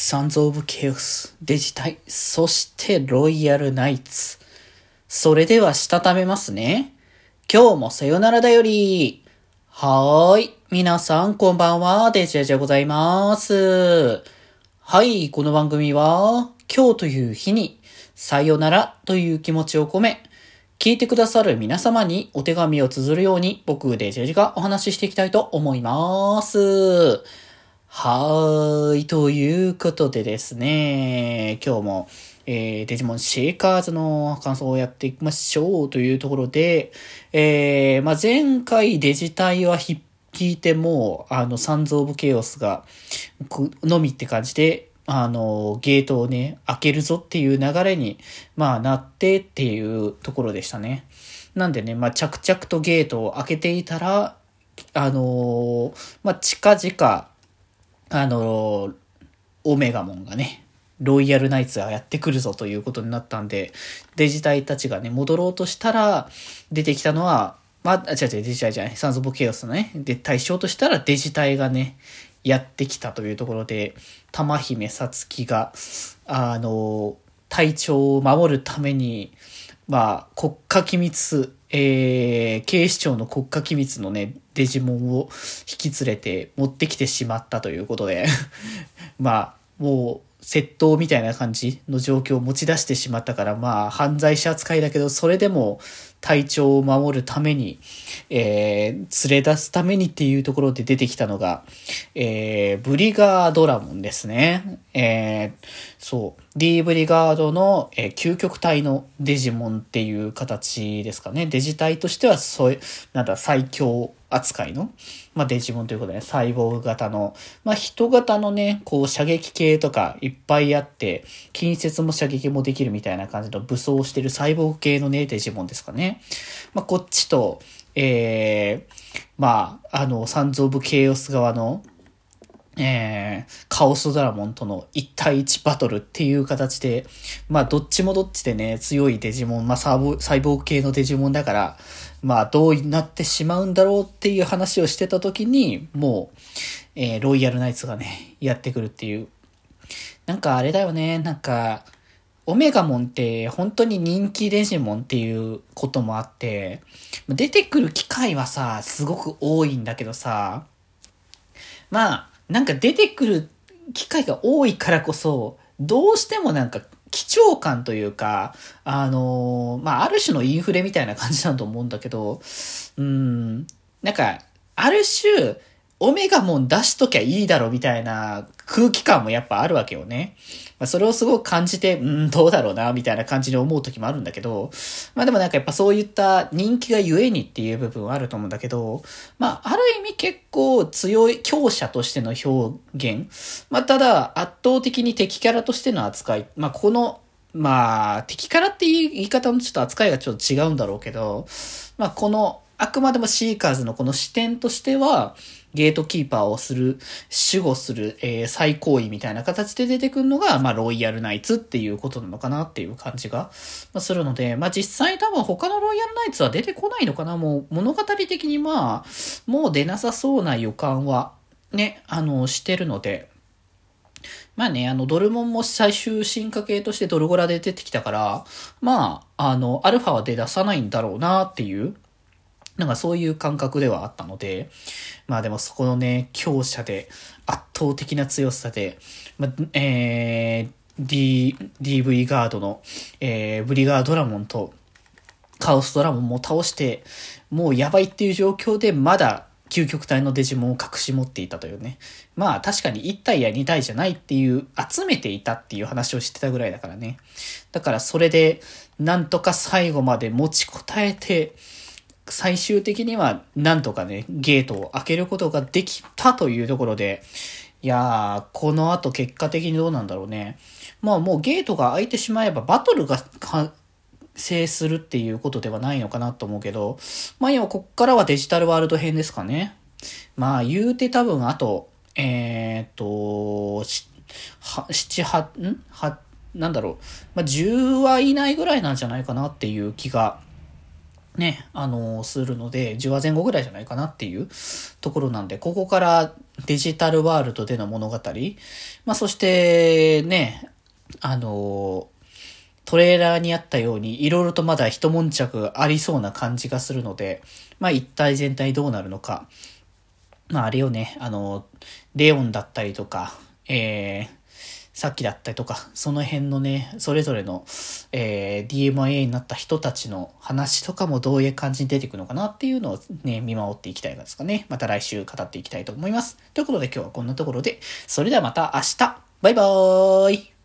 サンズ・オブ・ケオス、デジタイ、そしてロイヤル・ナイツ。それでは、したためますね。今日もさよならだより。はーい。皆さん、こんばんは。デジェジでございます。はい。この番組は、今日という日に、さよならという気持ちを込め、聞いてくださる皆様にお手紙を綴るように、僕、デジェジがお話ししていきたいと思います。はーい。ということでですね、今日も、えー、デジモンシーカーズの感想をやっていきましょうというところで、えー、まあ、前回デジタイは引いても、あの、サンズ・オブ・ケオスが、のみって感じで、あの、ゲートをね、開けるぞっていう流れに、まあ、なってっていうところでしたね。なんでね、まあ、着々とゲートを開けていたら、あのまあ、近々、あの、オメガモンがね、ロイヤルナイツがやってくるぞということになったんで、デジタイたちがね、戻ろうとしたら、出てきたのは、まあ、違う違う、デジタイじゃない、サンズ・オブ・ケイオスのね、で、対象としたらデジタイがね、やってきたというところで、玉姫さつきが、あの、体調を守るために、まあ、国家機密、えー、警視庁の国家機密のね、デジモンを引き連れて持ってきてしまったということで まあ、もう、窃盗みたいな感じの状況を持ち出してしまったから、まあ、犯罪者扱いだけど、それでも体調を守るために、えー、連れ出すためにっていうところで出てきたのが、えー、ブリガードラモンですね。えー、そう。D ブリガードの、えー、究極体のデジモンっていう形ですかね。デジ体としては、そういう、なんだ、最強扱いの、まあ、デジモンということで、ね、サイボーグ型の、まあ、人型のね、こう、射撃系とかいっぱいあって、近接も射撃もできるみたいな感じの武装してるサイボーグ系のね、デジモンですかね。まあ、こっちと、えー、まあ、あの、サンズ・オブ・ケイオス側の、えー、カオスドラモンとの1対1バトルっていう形で、まあ、どっちもどっちでね、強いデジモン、まあ、サーボ、サイボーグ系のデジモンだから、まあ、どうなってしまうんだろうっていう話をしてた時に、もう、えー、ロイヤルナイツがね、やってくるっていう。なんかあれだよね、なんか、オメガモンって本当に人気デジモンっていうこともあって、出てくる機会はさ、すごく多いんだけどさ、まあ、なんか出てくる機会が多いからこそ、どうしてもなんか貴重感というか、あのー、まあ、ある種のインフレみたいな感じだと思うんだけど、うん、なんか、ある種、オメガもん出しときゃいいだろみたいな空気感もやっぱあるわけよね。まあ、それをすごく感じて、うん、どうだろうな、みたいな感じで思う時もあるんだけど、まあでもなんかやっぱそういった人気がゆえにっていう部分はあると思うんだけど、まあある意味結構強い強者としての表現、まあただ圧倒的に敵キャラとしての扱い、まあこのまあ、敵キャラっていう言い方のちょっと扱いがちょっと違うんだろうけど、まあこの、あくまでもシーカーズのこの視点としては、ゲートキーパーをする、守護する、えー、最高位みたいな形で出てくるのが、まあ、ロイヤルナイツっていうことなのかなっていう感じが、まあ、するので、まあ、実際多分他のロイヤルナイツは出てこないのかな。もう物語的にまあ、もう出なさそうな予感は、ね、あの、してるので、まあね、あの、ドルモンも最終進化系としてドルゴラで出てきたから、まあ、あの、アルファは出さないんだろうなっていうなんかそういう感覚ではあったので、まあでもそこのね、強者で、圧倒的な強さで、まあ、えー、D、DV ガードの、えー、ブリガードラモンと、カオスドラモンも倒して、もうやばいっていう状況で、まだ究極体のデジモンを隠し持っていたというね。まあ確かに1体や2体じゃないっていう、集めていたっていう話をしてたぐらいだからね。だからそれで、なんとか最後まで持ちこたえて、最終的にはなんとかね、ゲートを開けることができたというところで、いやー、この後結果的にどうなんだろうね。まあもうゲートが開いてしまえばバトルが完成するっていうことではないのかなと思うけど、まあ今こっからはデジタルワールド編ですかね。まあ言うて多分あと、えー、っと、七、八、ん？は、なんだろう。まあ10話以内ぐらいなんじゃないかなっていう気がね、あのするので、10話前後ぐらいじゃないかなっていうところなんで、ここからデジタルワールドでの物語、まあ、そしてね、あのトレーラーにあったように、いろいろとまだ一悶着ありそうな感じがするので、まあ一体全体どうなるのか。まああれよね、あの、レオンだったりとか、えー、さっきだったりとか、その辺のね、それぞれの、えー、DMIA になった人たちの話とかもどういう感じに出てくるのかなっていうのをね、見守っていきたいですかね。また来週語っていきたいと思います。ということで今日はこんなところで、それではまた明日バイバーイ